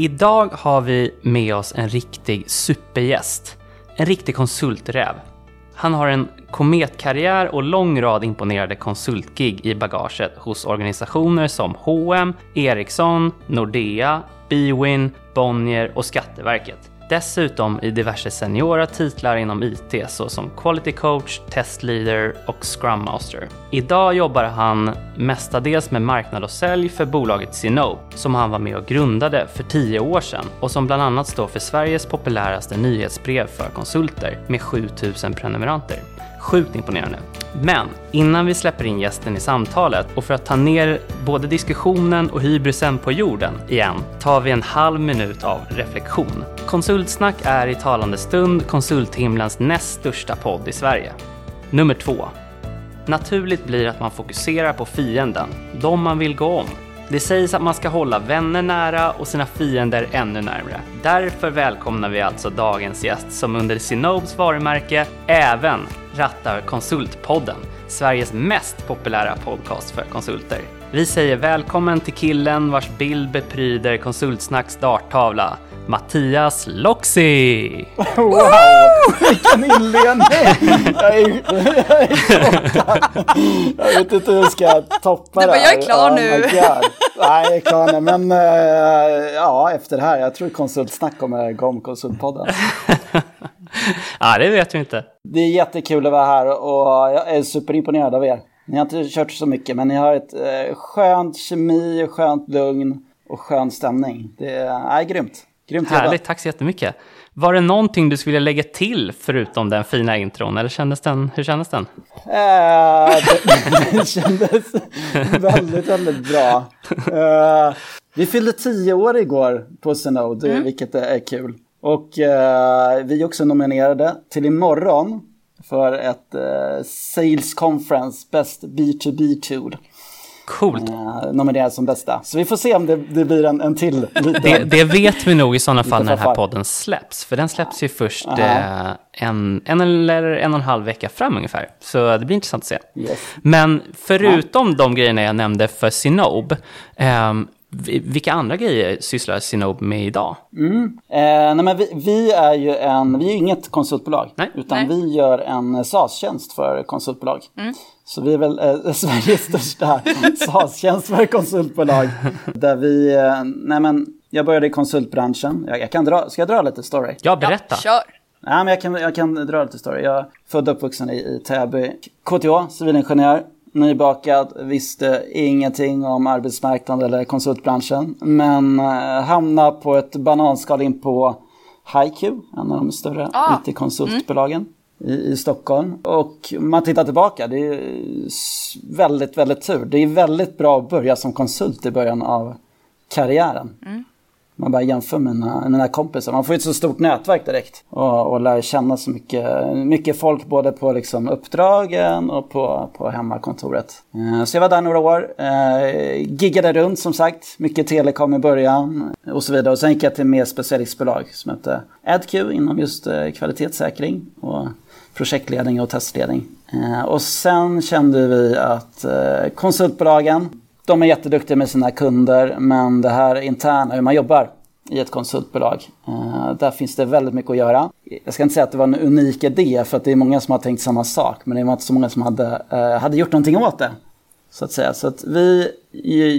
Idag har vi med oss en riktig supergäst. En riktig konsulträv. Han har en kometkarriär och lång rad imponerande konsultgig i bagaget hos organisationer som H&M, Ericsson, Nordea, Bwin, Bonnier och Skatteverket. Dessutom i diverse seniora titlar inom IT såsom Quality Coach, Test Leader och Scrum Master. Idag jobbar han mestadels med marknad och sälj för bolaget Sinope som han var med och grundade för tio år sedan och som bland annat står för Sveriges populäraste nyhetsbrev för konsulter med 7000 prenumeranter. Sjukt imponerande. Men innan vi släpper in gästen i samtalet och för att ta ner både diskussionen och hybrisen på jorden igen tar vi en halv minut av reflektion. Konsultsnack är i talande stund konsulthimlens näst största podd i Sverige. Nummer två. Naturligt blir att man fokuserar på fienden, de man vill gå om. Det sägs att man ska hålla vänner nära och sina fiender ännu närmre. Därför välkomnar vi alltså dagens gäst som under Sinobes varumärke även rattar Konsultpodden, Sveriges mest populära podcast för konsulter. Vi säger välkommen till killen vars bild bepryder Konsultsnacks darttavla, Mattias Loxi! Wow, vilken inledning! Jag är, jag är Jag vet inte hur jag ska toppa det här. Jag är klar oh nu. Nej, jag är klar nu. Men uh, ja, efter det här, jag tror Konsultsnack kommer gå om Konsultpodden. ja, det vet vi inte. Det är jättekul att vara här och jag är superimponerad av er. Ni har inte kört så mycket, men ni har ett uh, skönt kemi, skönt lugn och skön stämning. Det är, uh, grymt. Grymt Härligt, tack så jättemycket. Var det någonting du skulle lägga till förutom den fina intron, eller kändes den, hur kändes den? Äh, det, det kändes väldigt, väldigt bra. Uh, vi fyllde tio år igår på Synode, mm. vilket är kul. Och uh, vi är också nominerade till imorgon för ett uh, Sales Conference Best B2B Tool. Coolt. Eh, nominerad som bästa. Så vi får se om det, det blir en, en till. Det, det, vet vi nog i sådana fall när den här podden släpps. För den släpps ju först eh, en, en eller en och en halv vecka fram ungefär. Så det blir intressant att se. Yes. Men förutom ja. de grejerna jag nämnde för Sinobe, eh, vilka andra grejer sysslar Sinobe med idag? Mm. Eh, nej men vi, vi, är ju en, vi är inget konsultbolag, nej. utan nej. vi gör en SAS-tjänst för konsultbolag. Mm. Så vi är väl eh, Sveriges största SAS-tjänst för konsultbolag. Där vi, eh, nej men, jag började i konsultbranschen. Jag, jag, kan dra, ska jag dra lite story? Ja, berätta. Ja, kör. Nej, men jag kan, jag kan dra lite story. Jag är född och uppvuxen i, i Täby. KTH, civilingenjör nybakad, visste ingenting om arbetsmarknaden eller konsultbranschen. Men eh, hamnade på ett bananskal in på HiQ, en av de större ah. IT-konsultbolagen mm. I, i Stockholm. Och man tittar tillbaka, det är väldigt, väldigt tur. Det är väldigt bra att börja som konsult i början av karriären. Mm man bara jämför med mina, mina kompisar. Man får ett så stort nätverk direkt och, och lär känna så mycket, mycket folk både på liksom uppdragen och på, på hemmakontoret. Eh, så jag var där några år, eh, giggade runt som sagt, mycket telekom i början och så vidare. Och sen gick jag till mer specialistbolag som hette AdQ inom just eh, kvalitetssäkring och projektledning och testledning. Eh, och sen kände vi att eh, konsultbolagen de är jätteduktiga med sina kunder, men det här interna, hur man jobbar i ett konsultbolag. Eh, där finns det väldigt mycket att göra. Jag ska inte säga att det var en unik idé, för att det är många som har tänkt samma sak, men det var inte så många som hade, hade gjort någonting åt det. Så att säga. Så att vi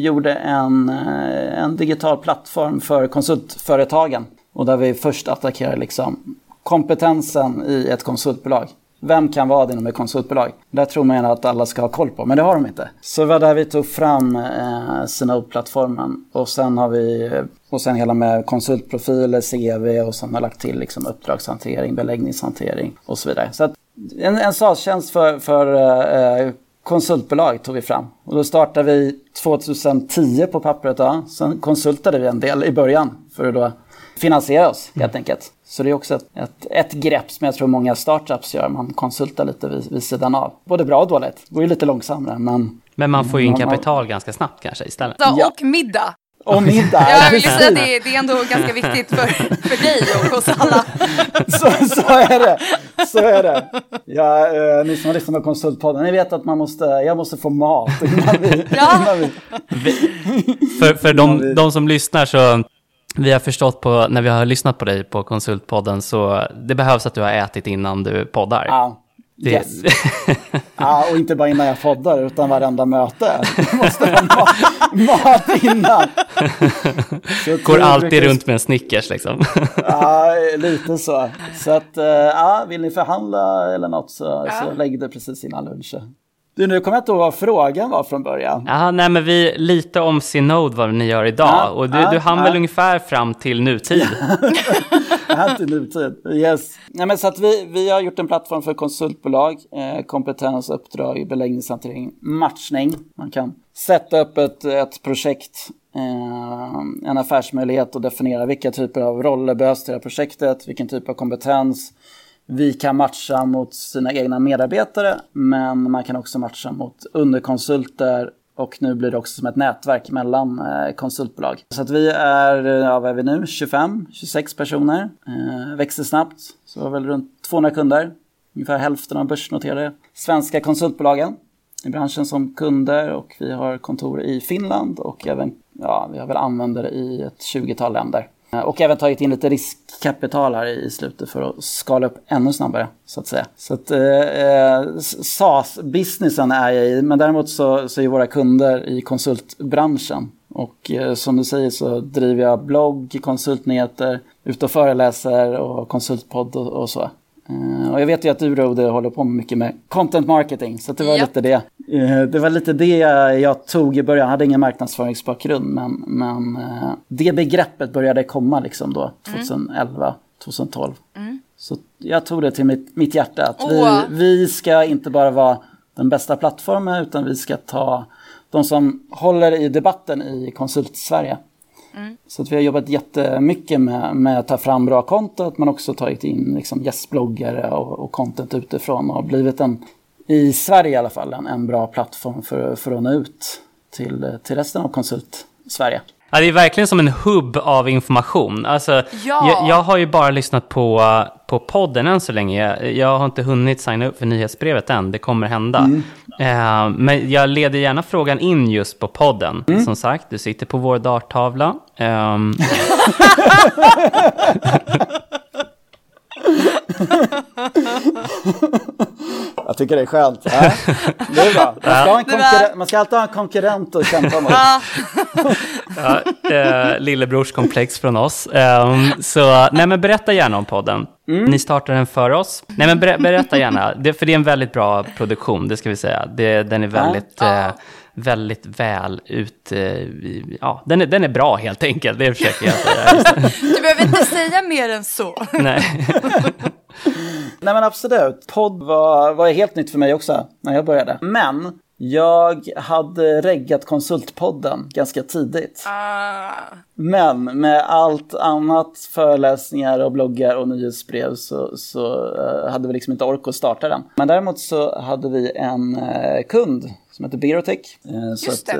gjorde en, en digital plattform för konsultföretagen. Och där vi först attackerar liksom kompetensen i ett konsultbolag. Vem kan vara det inom ett konsultbolag? Där tror man att alla ska ha koll på, men det har de inte. Så det var där vi tog fram eh, Sinop-plattformen. Och sen har vi, och sen hela med konsultprofiler, CV och sen har lagt till liksom uppdragshantering, beläggningshantering och så vidare. Så att en, en SAS-tjänst för, för eh, konsultbolag tog vi fram. Och då startade vi 2010 på pappret. Då. Sen konsultade vi en del i början för att då finansiera oss helt enkelt. Så det är också ett, ett, ett, grepp som jag tror många startups gör. Man konsultar lite vid, vid sidan av. Både bra och dåligt. Det går ju lite långsammare men... Men man får ju in kapital har... ganska snabbt kanske istället. Ja, och middag. Och middag. Ja, jag vill säga att det, det är ändå ganska viktigt för, för dig och oss alla. så, så är det. Så är det. Ja, eh, ni som har lyssnat på Konsultpodden, ni vet att man måste, jag måste få mat innan vi... Ja. Innan vi. för för de, de som lyssnar så vi har förstått på, när vi har lyssnat på dig på Konsultpodden, så det behövs att du har ätit innan du poddar. Ja, Det- yes. ja, och inte bara innan jag poddar, utan varenda möte. Det måste vara mat, mat innan. Går alltid brukar- runt med en Snickers liksom. Ja, lite så. Så att, eh, ja, vill ni förhandla eller något så, så lägg det precis innan lunchen. Du, nu kommer jag inte ihåg vad frågan var från början. Ja, nej men vi, lite om Synode, vad ni gör idag. Ja, och du, ja, du hann ja. väl ungefär fram till nutid? Här till nutid. Yes. Nej, men så att vi, vi har gjort en plattform för konsultbolag, eh, kompetens, uppdrag, beläggningshantering, matchning. Man kan sätta upp ett, ett projekt, eh, en affärsmöjlighet och definiera vilka typer av roller behövs till det här projektet, vilken typ av kompetens. Vi kan matcha mot sina egna medarbetare, men man kan också matcha mot underkonsulter och nu blir det också som ett nätverk mellan eh, konsultbolag. Så att vi är, eh, ja, vad är vi nu, 25, 26 personer. Eh, växer snabbt, så vi har väl runt 200 kunder. Ungefär hälften av börsnoterade svenska konsultbolagen i branschen som kunder och vi har kontor i Finland och även, ja, vi har väl användare i ett 20-tal länder. Eh, och även tagit in lite riskkapital här i slutet för att skala upp ännu snabbare, så att säga. Så att eh, eh SAS-businessen är jag i, men däremot så, så är våra kunder i konsultbranschen. Och eh, som du säger så driver jag blogg, konsultnyheter, ute och föreläser och konsultpodd och, och så. Eh, och jag vet ju att du Rode håller på mycket med content marketing, så det var Ja. lite det. Eh, det var lite det jag tog i början, jag hade ingen marknadsföringsbakgrund, men, men eh, det begreppet började komma liksom då, 2011, 2012. Så jag tog det till mitt, mitt hjärta, att vi, vi ska inte bara vara den bästa plattformen, utan vi ska ta de som håller i debatten i konsult-Sverige. Så att vi har jobbat jättemycket med, med att ta fram bra content men också tagit in liksom gästbloggare och, och content utifrån och blivit en, i Sverige i alla fall, en, en bra plattform för, för att nå ut till, till resten av konsult-Sverige. Ja, det är verkligen som en hubb av information. Alltså, Ja. jag, jag har ju bara lyssnat på, på podden än så länge. Jag, jag har inte hunnit signa upp för nyhetsbrevet än, det kommer hända. Eh, men jag leder gärna frågan in just på podden. Som sagt, du sitter på vår darttavla. Ehm, Jag tycker det är skönt. Ja, det är bra. Man ska, ha en Det var- konkurrent, man ska alltid ha en konkurrent att kämpa mot. Ja, ja, eh, lillebrorskomplex från oss. Ehm, så, nej men berätta gärna om podden. Ni startar den för oss. Nej men ber, berätta gärna, det, för det är en väldigt bra produktion, det ska vi säga. Det, den är väldigt, Ja. eh, väldigt väl ut... Eh, ja, den är, den är bra helt enkelt, det försöker jag säga. du behöver inte säga mer än så. nej. Nej men absolut. Podd var, var helt nytt för mig också när jag började. Men jag hade reggat konsultpodden ganska tidigt. Ah, Men med allt annat, föreläsningar och bloggar och nyhetsbrev så, så eh, hade vi liksom inte ork att starta den. Men däremot så hade vi en eh, kund som heter Berotech. Eh, så att,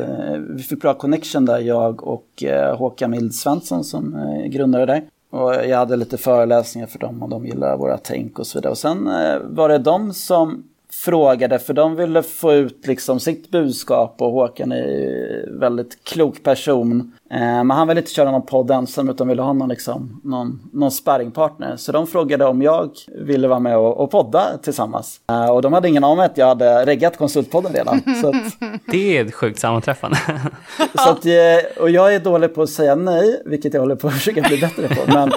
vi fick bra connection där, jag och Håkan Mild Svensson som grundare där. Och jag hade lite föreläsningar för dem och de gillade våra tänk och så vidare. Och sen var det de som frågade, för de ville få ut liksom sitt budskap och Håkan är väldigt klok person. Eh, men han ville inte köra någon podd ensam utan ville ha någon, liksom, någon, någon sparringpartner. Så de frågade om jag ville vara med och, och podda tillsammans. Eh, och de hade ingen aning om att jag hade reggat konsultpodden redan. Att, Det är ett sjukt sammanträffande. så att, eh, och jag är dålig på att säga nej, vilket jag håller på att försöka bli bättre på. Men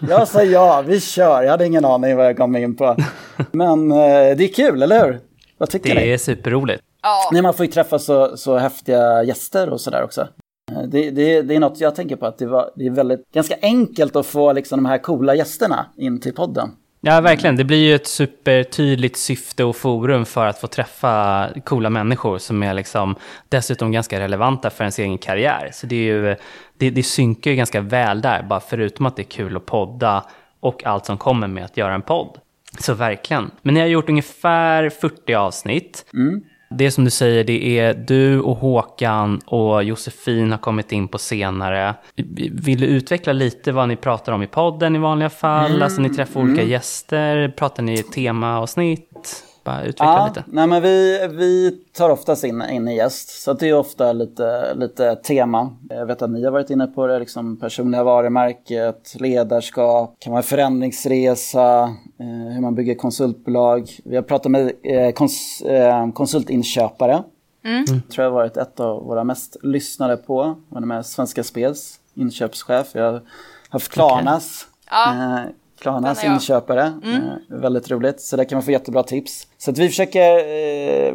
jag sa ja, vi kör. Jag hade ingen aning vad jag mig in på. Men eh, det är kul, eller hur? Vad tycker ni? Det är superroligt. ja. Nej, man får ju träffa så, så häftiga gäster och sådär också. Eh, Det, det, det är något jag tänker på, att det, var, det är väldigt, ganska enkelt att få liksom, de här coola gästerna in till podden. Ja, verkligen. Det blir ju ett supertydligt syfte och forum för att få träffa coola människor som är liksom dessutom ganska relevanta för ens egen karriär. Så det, är ju, det, det synkar ju ganska väl där, bara förutom att det är kul att podda och allt som kommer med att göra en podd. Så verkligen. Men ni har gjort ungefär 40 avsnitt. Mm. Det som du säger, det är du och Håkan och Josefin har kommit in på senare. Vill du utveckla lite vad ni pratar om i podden i vanliga fall? Alltså ni träffar olika gäster, pratar ni temaavsnitt? Bara utveckla Ja, lite. nej men vi, vi tar oftast in, en gäst, så det är ofta lite, lite tema. Jag vet att ni har varit inne på det, liksom personliga varumärket, ledarskap, kan vara förändringsresa, eh, hur man bygger konsultbolag. Vi har pratat med eh, kons, eh, konsultinköpare. tror jag har varit ett av våra mest lyssnade på. Han är med Svenska Spels inköpschef. Vi har haft Klarnas. Ja. Eh, jag. inköpare. Eh, väldigt roligt. Så där kan man få jättebra tips. Så att vi försöker... Eh,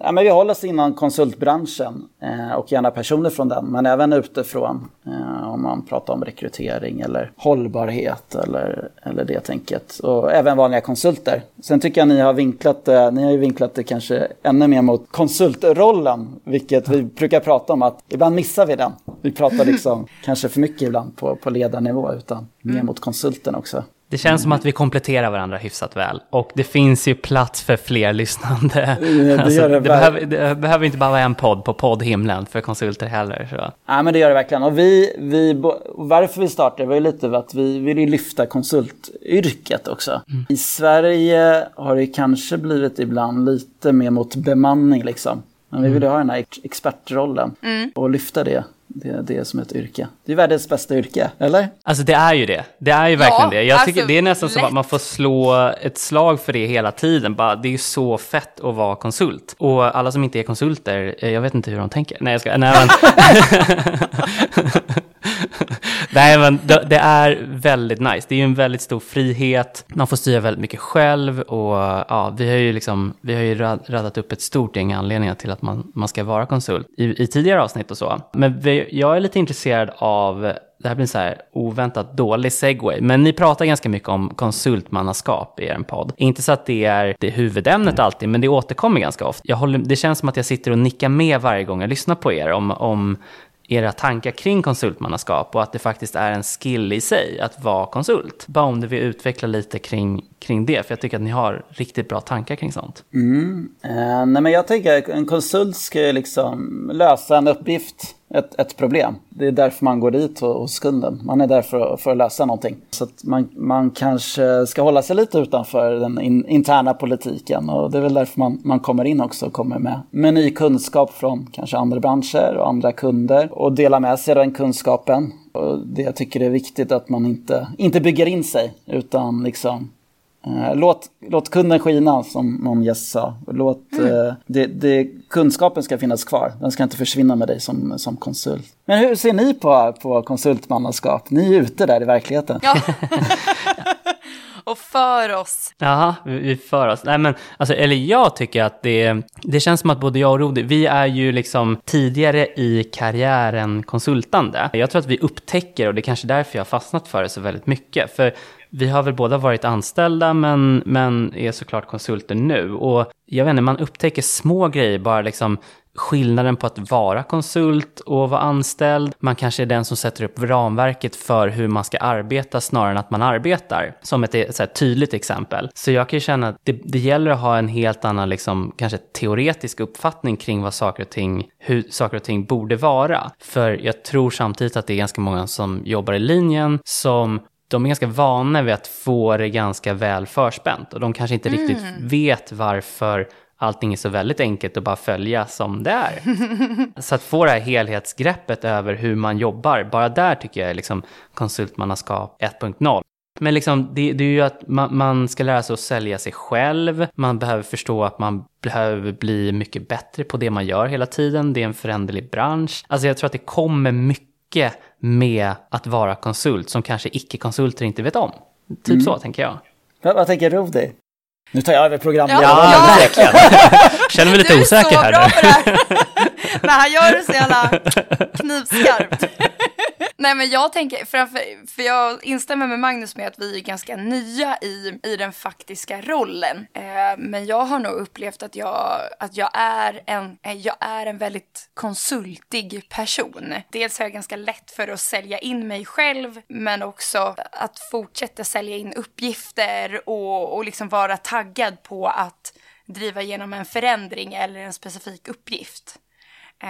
ja, men vi håller oss inom konsultbranschen eh, och gärna personer från den. Men även utifrån eh, om man pratar om rekrytering eller hållbarhet eller, eller det tänket. Och även vanliga konsulter. Sen tycker jag ni har vinklat det, ni har ju vinklat det kanske ännu mer mot konsultrollen. Vilket vi brukar prata om att ibland missar vi den. Vi pratar liksom kanske för mycket ibland på, på ledarnivå utan mer mot konsulten också. Det känns som att vi kompletterar varandra hyfsat väl. Och det finns ju plats för fler lyssnande. det gör det det, behöver, det behöver inte bara vara en podd på poddhimlen för konsulter heller. Så. Ja men det gör det verkligen. Och vi, vi, varför vi startade var ju lite för att vi vill ju lyfta konsultyrket också. I Sverige har det kanske blivit ibland lite mer mot bemanning liksom. Men vi vill ju ha den här ex- expertrollen och lyfta det. Det, det som ett yrke. Det är världens bästa yrke, eller? Alltså det är ju det. Det är ju verkligen Ja, det. Jag tycker alltså, det är nästan som lätt. att man får slå ett slag för det hela tiden. Bara, det är ju så fett att vara konsult. Och alla som inte är konsulter, eh, jag vet inte hur de tänker. Nej, jag ska... Nej, men... Nej, men det, det är väldigt nice. Det är ju en väldigt stor frihet. Man får styra väldigt mycket själv. Och ja, vi har ju, liksom, vi har ju radat upp ett stort gäng anledningar till att man, man ska vara konsult i, i tidigare avsnitt och så. Men vi, jag är lite intresserad av det här blir en så här oväntat dålig segway, men ni pratar ganska mycket om konsultmannaskap i er podd. Inte så att det är det huvudämnet alltid, men det återkommer ganska ofta. Jag håller, det känns som att jag sitter och nickar med varje gång jag lyssnar på er om, om era tankar kring konsultmannaskap och att det faktiskt är en skill i sig att vara konsult. Bara om du vill utveckla lite kring, kring det, för jag tycker att ni har riktigt bra tankar kring sånt. Mm. Eh, nej men jag tänker att en konsult ska ju liksom lösa en uppgift, ett, ett problem. Det är därför man går dit hos kunden. Man är där för, för att lösa någonting. Så att man, man kanske ska hålla sig lite utanför den in, interna politiken. Och det är väl därför man, man kommer in också och kommer med, med ny kunskap från kanske andra branscher och andra kunder. Och dela med sig av den kunskapen. Och det jag tycker är viktigt att man inte, inte bygger in sig utan liksom låt, låt kunden skina, som någon gäst sa. Låt, eh, det, det, kunskapen ska finnas kvar. Den ska inte försvinna med dig som, som konsult. Men hur ser ni på, på konsultmannaskap? Ni är ute där i verkligheten. Ja. och för oss. Vi, vi för oss. Nej, men, alltså, eller jag tycker att det, det känns som att både jag och Rodi, vi är ju liksom tidigare i karriären konsultande. Jag tror att vi upptäcker, och det är kanske därför jag har fastnat för det så väldigt mycket. För vi har väl båda varit anställda, men, men är såklart konsulter nu. Och jag vet inte, man upptäcker små grejer, bara liksom skillnaden på att vara konsult och vara anställd. Man kanske är den som sätter upp ramverket för hur man ska arbeta snarare än att man arbetar. Som ett så här, tydligt exempel. Så jag kan ju känna att det, det gäller att ha en helt annan, liksom, kanske teoretisk uppfattning kring vad saker och ting, hur saker och ting borde vara. För jag tror samtidigt att det är ganska många som jobbar i linjen som de är ganska vana vid att få det ganska väl förspänt och de kanske inte riktigt vet varför allting är så väldigt enkelt att bara följa som det är. så att få det här helhetsgreppet över hur man jobbar, bara där tycker jag är liksom konsultmannaskap 1.0. Men liksom, det, det är ju att man, man ska lära sig att sälja sig själv. Man behöver förstå att man behöver bli mycket bättre på det man gör hela tiden. Det är en föränderlig bransch. Alltså jag tror att det kommer mycket med att vara konsult som kanske icke-konsulter inte vet om. Typ så tänker jag. Vad, vad tänker Rudi? Nu tar jag över programmet. Ja, Ja, Ja. verkligen. Känner mig lite du är osäker här nu. När han gör det så jävla knivskarpt. Nej, men jag tänker, framför, för jag instämmer med Magnus med att vi är ganska nya i, i den faktiska rollen. Eh, men jag har nog upplevt att jag, att jag är en, eh, jag är en väldigt konsultig person. Dels har jag ganska lätt för att sälja in mig själv, men också att fortsätta sälja in uppgifter och, och liksom vara taggad på att driva igenom en förändring eller en specifik uppgift. Eh,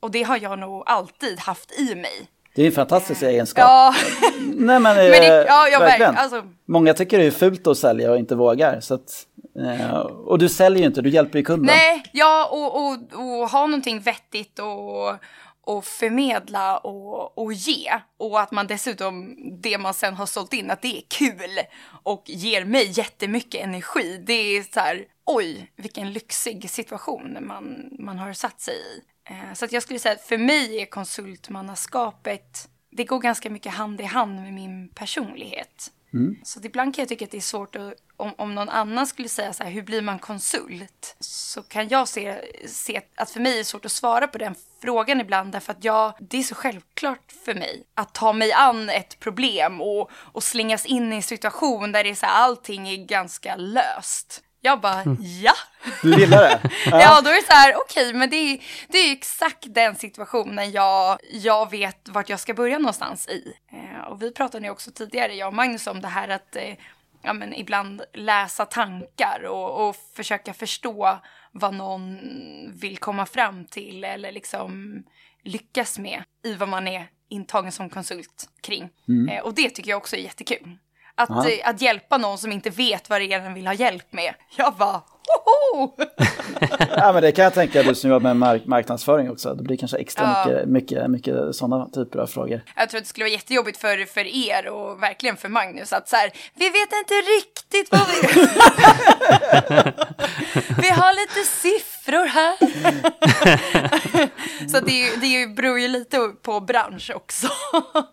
och det har jag nog alltid haft i mig. Det är en fantastisk egenskap. Ja, Nej, men, men det, eh, ja, ja verkligen. verkligen. Alltså, Många tycker det är fult att sälja och inte vågar. Så att Eh, och du säljer ju inte, du hjälper ju kunden. Nej, ja, och, och, och ha någonting vettigt och, och förmedla och, och ge. Och att man dessutom, det man sen har sålt in, att det är kul och ger mig jättemycket energi. Det är så här, oj, vilken lyxig situation man, man har satt sig i. Eh, så att jag skulle säga att för mig är konsultmannaskapet, det går ganska mycket hand i hand med min personlighet. Mm. Så ibland kan jag tycka att det är svårt att, om, om någon annan skulle säga så här, hur blir man konsult? Så kan jag se, se att för mig är det svårt att svara på den frågan ibland därför att jag, det är så självklart för mig att ta mig an ett problem och, och slingas in i en situation där det är så här, allting är ganska löst. Jag bara, mm. ja. Du gillar det? Ja. ja, då är det så här, okej, okay, men det är, det är exakt den situationen jag, jag vet vart jag ska börja någonstans i. Eh, och vi pratade ju också tidigare, jag och Magnus, om det här att eh, ja, men ibland läsa tankar och, och försöka förstå vad någon vill komma fram till eller liksom lyckas med i vad man är intagen som konsult kring. Mm. Eh, och det tycker jag också är jättekul. Att, eh, att hjälpa någon som inte vet vad det är den vill ha hjälp med. Jag bara, hoho! ja men det kan jag tänka, du som jobbar med mark marknadsföring också. Det blir kanske extra ja. mycket, mycket, mycket sådana typer av frågor. Jag tror att det skulle vara jättejobbigt för, för er och verkligen för Magnus att så här, vi vet inte riktigt vad vi... vi har lite siffror här. så det, det beror ju lite på bransch också.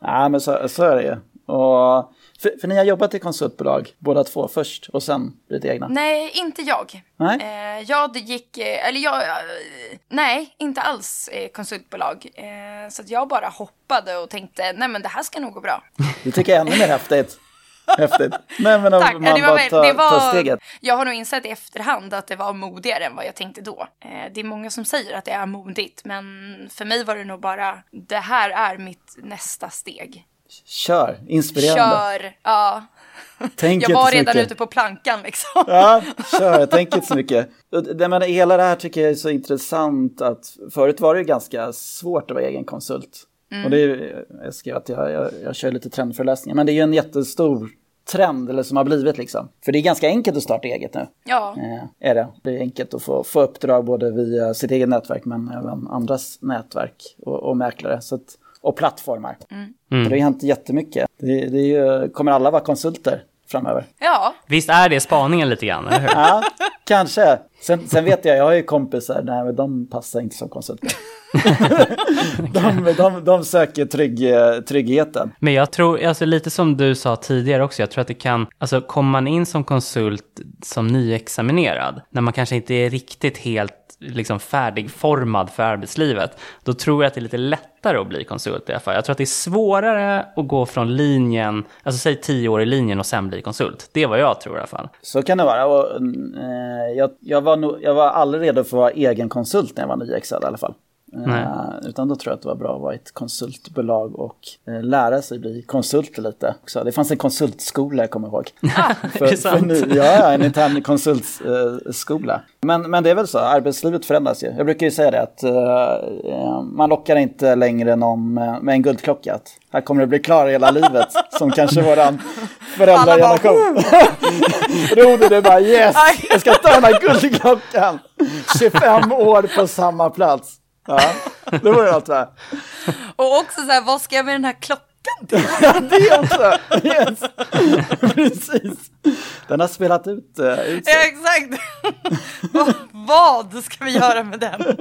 ja men så, så är det ju. Och för, för ni har jobbat i konsultbolag båda två först och sen blivit egna? Nej, inte jag. Nej? Eh, jag gick, eh, eller jag, eh, nej, inte alls konsultbolag. Eh, så jag bara hoppade och tänkte, nej men det här ska nog gå bra. Det tycker jag är ännu mer häftigt. Häftigt. Nej men Tack. man det var, bara tar, det var, tar steget. Jag har nog insett i efterhand att det var modigare än vad jag tänkte då. Eh, det är många som säger att det är modigt, men för mig var det nog bara, det här är mitt nästa steg. Kör, inspirerande. Kör, ja. Tänk jag var redan mycket. ute på plankan liksom. Ja, kör, tänk inte så mycket. Det, men, hela det här tycker jag är så intressant att förut var det ganska svårt att vara egen konsult. Mm. Och det är, jag skrev att jag, jag, jag kör lite trendföreläsningar, men det är ju en jättestor trend eller som har blivit liksom. För det är ganska enkelt att starta eget nu. Ja. Eh, är det. Det är enkelt att få, få uppdrag både via sitt eget nätverk men även andras nätverk och, och mäklare. Så att, och plattformar. Mm. Mm. Det har hänt jättemycket. Det, det ju, kommer alla vara konsulter framöver. Ja. Visst är det spaningen lite grann, eller hur? ja, kanske. Sen, sen vet jag, jag har ju kompisar, nej men de passar inte som konsulter. de, de, de söker trygg, tryggheten. Men jag tror, alltså lite som du sa tidigare också, jag tror att det kan, alltså kommer man in som konsult som nyexaminerad, när man kanske inte är riktigt helt liksom färdigformad för arbetslivet, då tror jag att det är lite lättare att bli konsult i alla fall. Jag tror att det är svårare att gå från linjen, alltså säg tio år i linjen och sen bli konsult. Det är vad jag tror i alla fall. Så kan det vara. Och, eh, jag, jag, var nog, jag var aldrig redo för att vara egen konsult när jag var nyexad i alla fall. Uh, utan då tror jag att det var bra att vara ett konsultbolag och uh, lära sig bli konsult lite. Också. Det fanns en konsultskola, jag kommer ihåg. Ah, för, är det sant? Ja, en intern konsultskola. Uh, men, men det är väl så, arbetslivet förändras ju. Jag brukar ju säga det att man lockar inte längre någon med, en guldklocka. Att här kommer det bli klar hela livet, som kanske våran föräldrageneration. Rode det bara yes, jag ska ta den här guldklockan. 25 år på samma plats. Ja, det var ju allt det Och också så här, vad ska jag med den här klockan till? Ja, det också! Yes. Precis. Den har spelat ut, uh, ut exakt. vad ska vi göra med den?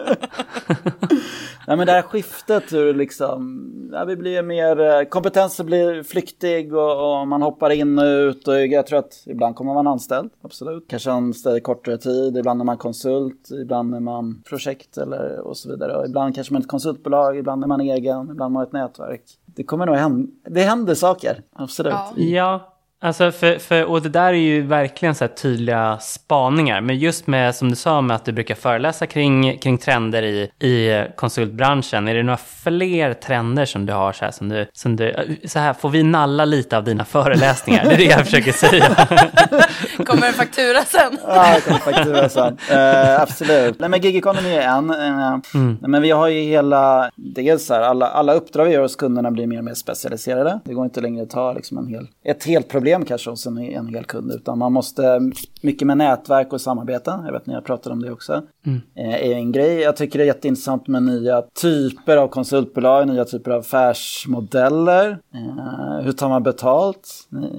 Nej, men det här skiftet hur liksom, ja, vi blir mer, eh, kompetensen blir flyktig och, och, man hoppar in och ut och jag tror att ibland kommer man anställd, absolut. Kanske anställd kortare tid, ibland är man konsult, ibland är man projekt eller och så vidare. Och ibland kanske man är ett konsultbolag, ibland är man egen, ibland har man ett nätverk. Det kommer nog hända, det händer saker, absolut. Ja. ja. Alltså för, för, och det där är ju verkligen så tydliga spaningar. Men just med, som du sa, med att du brukar föreläsa kring, kring trender i, i konsultbranschen. Är det några fler trender som du har så här, som du, som du, så här, får vi nalla lite av dina föreläsningar? Det är det jag försöker säga. Kommer en faktura sen? Ja, det kommer faktura sen. Uh, absolut. Nej, men gig economy är en. Uh, mm. Men vi har ju hela, dels här, alla, alla uppdrag vi gör hos kunderna blir mer och mer specialiserade. Det går inte längre att ta liksom en hel, ett helt problem kanske hos en, en hel kund, utan man måste mycket med nätverk och samarbete. Jag vet ni har pratat om det också. Mm. Uh, är en grej. Jag tycker det är jätteintressant med nya typer av konsultbolag, nya typer av affärsmodeller. hur tar man betalt?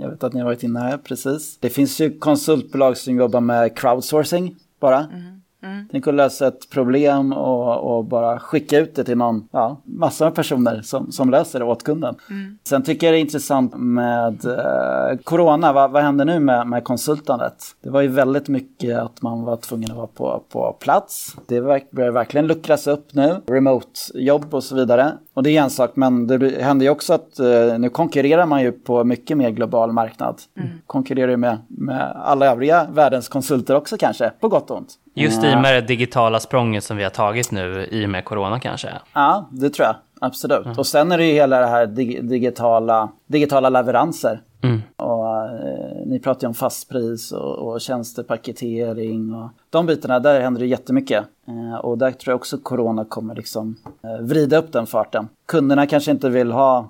Jag vet att ni har varit inne här precis. Det finns ju konsultbolag som jobbar med crowdsourcing bara. Mm. Mm. Tänk att lösa ett problem och, och, bara skicka ut det till någon, ja, massor av personer som, som löser det åt kunden. Mm. Sen tycker jag det är intressant med eh, corona, vad, vad händer nu med, med konsultandet? Det var ju väldigt mycket att man var tvungen att vara på, på plats. Det börjar verkligen luckras upp nu, remote-jobb och så vidare. Och det är en sak, men det händer ju också att eh, nu konkurrerar man ju på mycket mer global marknad. Mm. Konkurrerar ju med, med alla övriga världens konsulter också kanske, på gott och ont. Just i och med det digitala språnget som vi har tagit nu i och med corona kanske? Ja, det tror jag. Absolut. Mm. Och sen är det ju hela det här dig digitala, digitala leveranser. Mm. Och, eh, ni pratar ju om fastpris och, och tjänstepaketering och de bitarna, där händer det jättemycket. Eh, och där tror jag också corona kommer liksom eh, vrida upp den farten. Kunderna kanske inte vill ha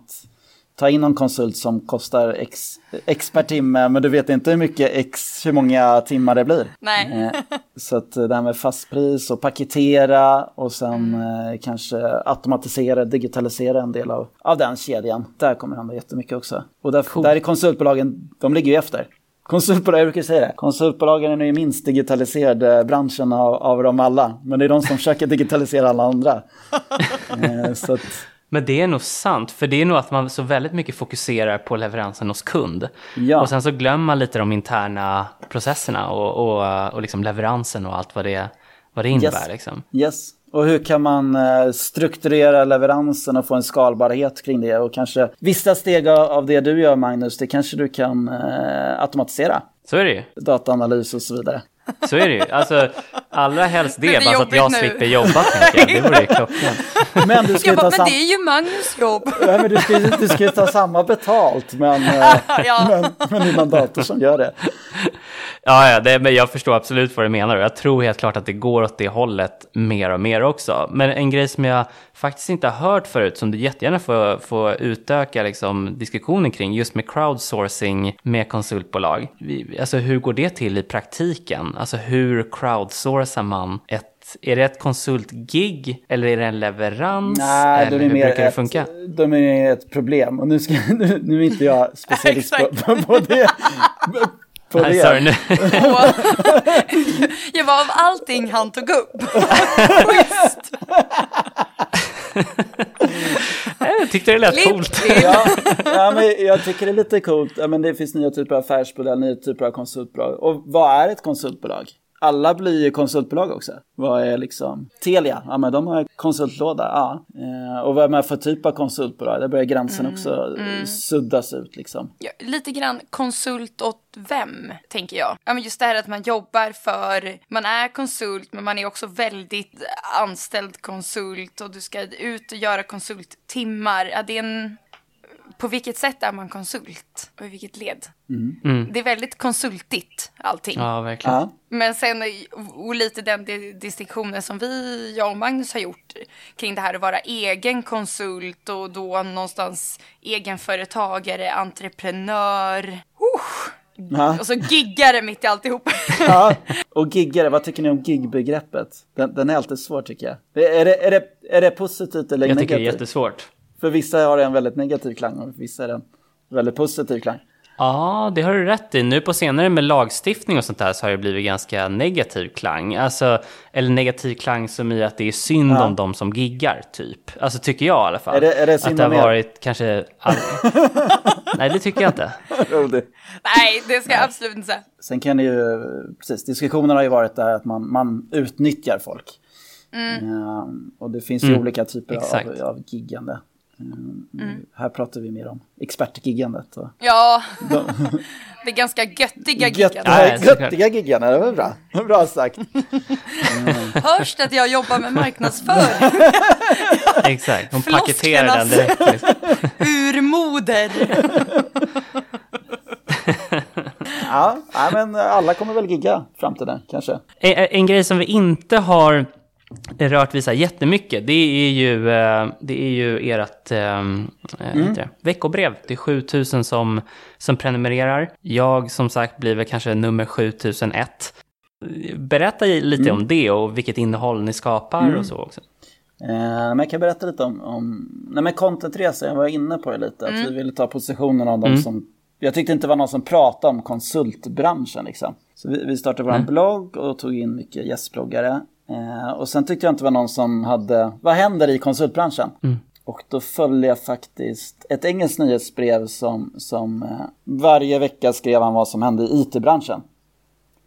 ta in någon konsult som kostar x, x per timme, men du vet inte hur mycket x, hur många timmar det blir. Nej. Eh, så att det här med fastpris och paketera och sen mm. kanske automatisera, digitalisera en del av, av den kedjan. Där kommer det hända jättemycket också. Och där, cool. där är konsultbolagen, de ligger ju efter. Konsultbolag, jag brukar säga det, konsultbolagen är ju minst digitaliserade branschen av, av dem alla. Men det är de som försöker digitalisera alla andra. Eh, så att, men det är nog sant, för det är nog att man så väldigt mycket fokuserar på leveransen hos kund. Ja. Och sen så glömmer man lite de interna processerna och, och, och liksom leveransen och allt vad det, vad det innebär. Yes. Liksom. yes. Och hur kan man eh, strukturera leveransen och få en skalbarhet kring det? Och kanske vissa steg av det du gör Magnus, det kanske du kan eh, automatisera. Så är det ju. Dataanalys och så vidare. Så är det ju. Alltså, allra helst det, det bara så att jag nu. slipper jobba. Jag. Det vore ju klockan. Men, du ska jag bara, men det är ju Magnus jobb. Ja, men du ska, du ska ju ta samma betalt, men, eh, ja. men, men det är någon dator som gör det. Ja, ja det, men jag förstår absolut vad du menar och jag tror helt klart att det går åt det hållet mer och mer också. Men en grej som jag faktiskt inte har hört förut som du jättegärna får, får utöka liksom, diskussionen kring just med crowdsourcing med konsultbolag. Alltså hur går det till i praktiken? Alltså hur crowdsourcar man ett är det ett konsultgig eller är det en leverans? Nej, eller hur brukar det funka? de är ett problem. Och nu, ska, nu, nu är inte jag specialist på, på, på det på Nej, det. Sorry, nu. jag var av allting han tog upp. jag tyckte det lät coolt. ja, ja, men jag tycker det är lite coolt. Ja, men det finns nya typer av affärsbolag, nya typer av konsultbolag. Och vad är ett konsultbolag? Alla blir ju konsultbolag också. Vad är liksom Telia? Ja, men de har konsultlåda. Ja. Eh, och vad är man för typ av konsultbolag? Där börjar gränsen mm, också mm. suddas ut liksom. Ja, lite grann konsult åt vem, tänker jag. Ja, men just det här att man jobbar för, man är konsult men man är också väldigt anställd konsult och du ska ut och göra konsulttimmar. Ja, det är en på vilket sätt är man konsult och i vilket led? Mm. Mm. Det är väldigt konsultigt allting. Ja, verkligen. Ja. Men sen, och lite den distinktionen som vi, jag och Magnus har gjort kring det här att vara egen konsult och då någonstans egenföretagare, entreprenör. Uh. Ja. Och så giggare mitt i alltihop. Ja, och giggare, vad tycker ni om gigbegreppet? Den, den är alltid svår tycker jag. Är det, är det, är det positivt eller negativt? Jag tycker det är jättesvårt. För vissa har det en väldigt negativ klang och för vissa är det en väldigt positiv klang. Ja, det har du rätt i. Nu på senare med lagstiftning och sånt där så har det blivit ganska negativ klang. Alltså, eller negativ klang som i att det är synd ja. om de som giggar, typ. Alltså tycker jag i alla fall. Är det, är det att det har varit kanske... Nej, det tycker jag inte. Nej, det ska jag absolut inte säga. Sen kan det ju, precis, diskussionen har ju varit där att man, man utnyttjar folk. Mm. Uh, och det finns ju mm. olika typer av, av giggande. Mm. Här pratar vi mer om expertgiggandet. Och ja, de... det är ganska göttiga giggandet. Gött, göttiga giggandet, det var bra. Bra sagt. Mm. Hörs det att jag jobbar med marknadsföring? Exakt, hon paketerar den direkt. Liksom. Urmoder. ja, ja, men alla kommer väl gigga fram till det kanske. En, en grej som vi inte har rört vid så här jättemycket, det är ju, eh, det är ju ert äh, mm. veckobrev. Det är 7000 som, som prenumererar. Jag som sagt blir väl kanske nummer 7001. Berätta lite mm. om det och vilket innehåll ni skapar mm. och så också. Eh, men jag kan berätta lite om, om nej men contentresa, jag var inne på det lite, mm. att vi ville ta positionen av de mm. som jag tyckte inte det var någon som pratade om konsultbranschen liksom. Så vi, vi startade vår mm. blogg och tog in mycket gästbloggare. Eh, och sen tyckte jag inte det var någon som hade, vad händer i konsultbranschen? Mm. Och då följde jag faktiskt ett engelskt nyhetsbrev som, som eh, varje vecka skrev han vad som hände i it-branschen.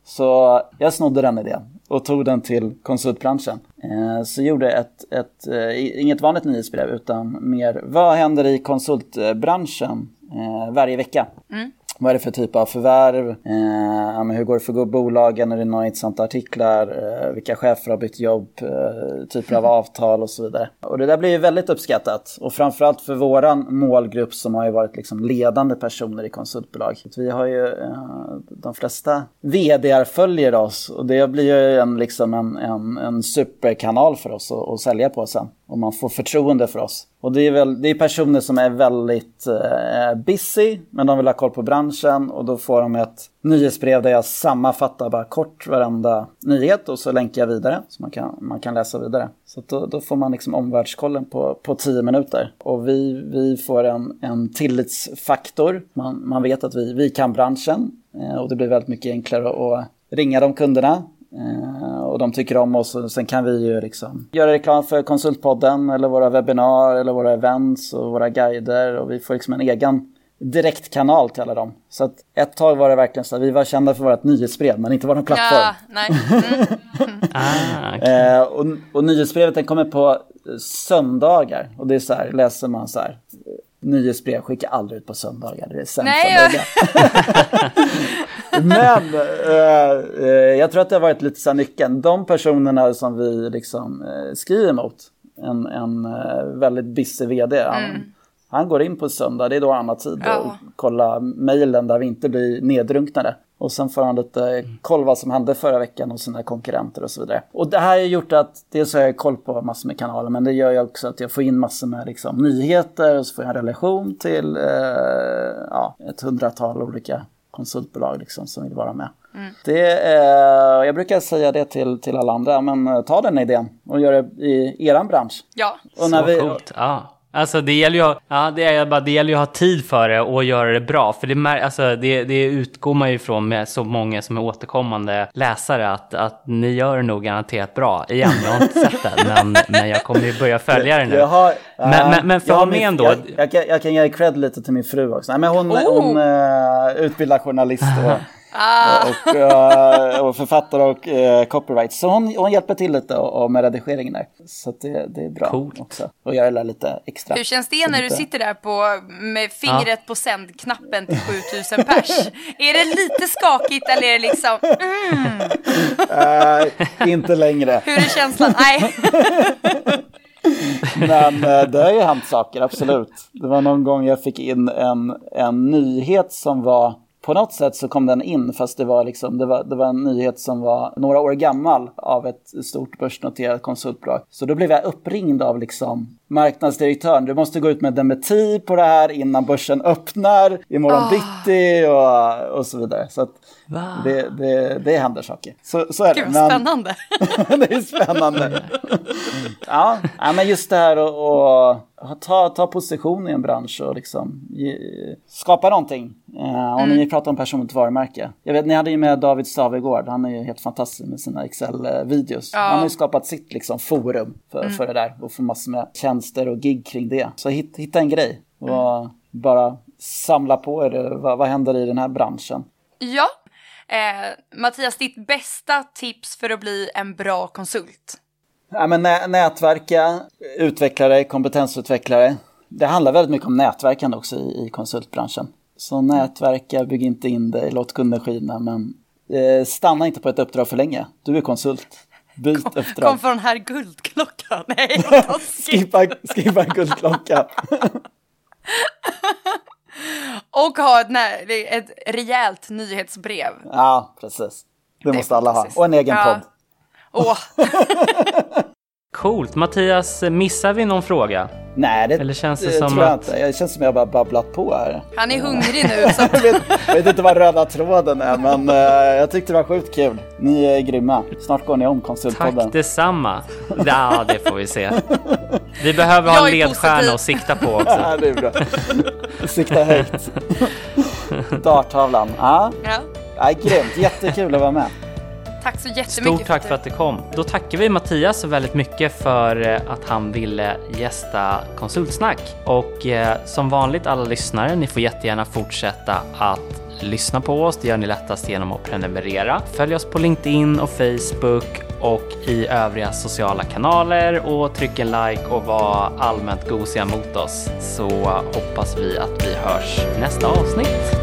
Så jag snodde den idén och tog den till konsultbranschen. Eh, så gjorde ett, ett, eh, inget vanligt nyhetsbrev utan mer vad händer i konsultbranschen eh, varje vecka. Mm. Vad är det för typ av förvärv? Eh, hur går det för bolagen? Är det några intressanta artiklar? Eh, vilka chefer har bytt jobb? Eh, typer av avtal och så vidare. Och det där blir ju väldigt uppskattat. Och framförallt för våran målgrupp som har ju varit liksom ledande personer i konsultbolag. Vi har ju eh, de flesta vd följer oss och det blir ju en, liksom en, en, en superkanal för oss att, att sälja på sen. Och man får förtroende för oss. Och det är, väl, det är personer som är väldigt eh, busy, men de vill ha koll på branschen och då får de ett nyhetsbrev där jag sammanfattar bara kort varenda nyhet och så länkar jag vidare så man kan, man kan läsa vidare. Så då, då får man liksom omvärldskollen på, på tio minuter. Och vi, vi får en, en tillitsfaktor. Man, man vet att vi, vi kan branschen eh, och det blir väldigt mycket enklare att ringa de kunderna eh, och de tycker om oss och sen kan vi ju liksom göra reklam för Konsultpodden eller våra webbinar eller våra events och våra guider och vi får liksom en egen direktkanal till alla dem. Så att ett tag var det verkligen så att vi var kända för vårt nyhetsbrev men inte vår plattform. Ja, nej. Mm. ah, okay. eh, och, och nyhetsbrevet den kommer på söndagar och det är så här, läser man så här nyhetsbrev skickar aldrig ut på söndagar. Det är sämsta. Men eh, eh, jag tror att det har varit lite så nyckeln. De personerna som vi liksom eh, skriver mot, en, en eh, väldigt busy vd, mm. han, han, går in på söndag, det är då han har tid ja. att kolla mejlen där vi inte blir nedrunknade. Och sen får han lite koll vad som hände förra veckan hos sina konkurrenter och så vidare. Och det här har gjort att dels har jag koll på massor med kanaler men det gör ju också att jag får in massor med liksom, nyheter och så får jag en relation till eh, ja, ett hundratal olika konsultbolag liksom, som vill vara med. Mm. Det, eh, jag brukar säga det till, till alla andra, men eh, ta den idén och gör det i eran bransch. Ja, och när så vi, coolt. Ja. Alltså det gäller ju, ja, det är bara, det gäller ju att ha tid för det och göra det bra. För det, alltså, det, det utgår man ju ifrån med så många som är återkommande läsare att, att ni gör det nog garanterat bra. Igen, jag har inte sett det, men, men jag kommer ju börja följa det nu. Har, men, uh, men, men för min, ändå... Jag, jag, kan, jag kan ge cred lite till min fru också. Nej, men hon, oh. hon uh, utbildar journalist och Ah. Och, uh, och, författare och uh, copyright. Så hon, hon hjälper till lite och, och med redigeringen där. Så det, det är bra Coolt. också. Och jag gör lite extra. Hur känns det när lite... du sitter där på, med fingret ah. på sändknappen till 7000 pers? är det lite skakigt eller är det liksom... Mm. Uh, inte längre. Hur är känslan? Nej. Men det har ju hänt saker, absolut. Det var någon gång jag fick in en, en nyhet som var på något sätt så kom den in fast det var, liksom, det var, det var en nyhet som var några år gammal av ett stort börsnoterat konsultbolag. Så då blev jag uppringd av liksom marknadsdirektören. Du måste gå ut med dementi på det här innan börsen öppnar imorgon oh. bitti och, och så vidare. Så det, det, det händer saker. Så, så är Gud, det. Men, spännande. det är spännande. ja, men just det här att ta, ta position i en bransch och liksom ge, skapa någonting. Uh, och mm. ni pratar om personligt varumärke. Jag vet, ni hade ju med David Stavegård, han är ju helt fantastisk med sina Excel-videos. Ja. Han har ju skapat sitt liksom, forum för, mm. för det där och får massor med tjänster och gig kring det. Så hitta, hitta en grej och mm. bara samla på er, vad, vad händer i den här branschen? Ja, Eh, Mattias, ditt bästa tips för att bli en bra konsult? Ja, men nä nätverka, utvecklare, kompetensutvecklare. Det handlar väldigt mycket om nätverkande också i, i konsultbranschen. Så nätverka, bygg inte in dig, låt kunden skina, men eh, stanna inte på ett uppdrag för länge. Du är konsult. Byt kom, uppdrag. Kom från här guldklockan. Nej, skippa, skippa guldklocka. Och ha ett, nej, ett rejält nyhetsbrev. Ja, precis. Det, Det måste alla ha. Och en egen Ja. podd. Åh, Coolt. Mattias, missar vi någon fråga? Nej, det, Eller känns det det som tror jag att- inte. Jag känns som jag bara babblat på här. han är hungrig nu så Jag vet, jag vet inte vad röda tråden är, men eh, jag tyckte det var sjukt kul. Ni är grymma. Snart går ni om Konsultpodden. Tack detsamma. Ja, det får vi se. Vi behöver ha en är ledstjärna att sikta på också. Ja, det är bra. Sikta högt. Darttavlan. Ja, ja. ja, grymt. Jättekul att vara med. Tack så jättemycket Stort tack för att du kom. Då tackar vi Mattias så väldigt mycket för eh, att han ville gästa Konsultsnack. Och eh, som vanligt alla lyssnare, ni får jättegärna fortsätta att lyssna på oss. Det gör ni lättast genom att prenumerera. Följ oss på LinkedIn och Facebook och i övriga sociala kanaler och tryck en like och var allmänt gosiga mot oss så hoppas vi att vi hörs nästa avsnitt.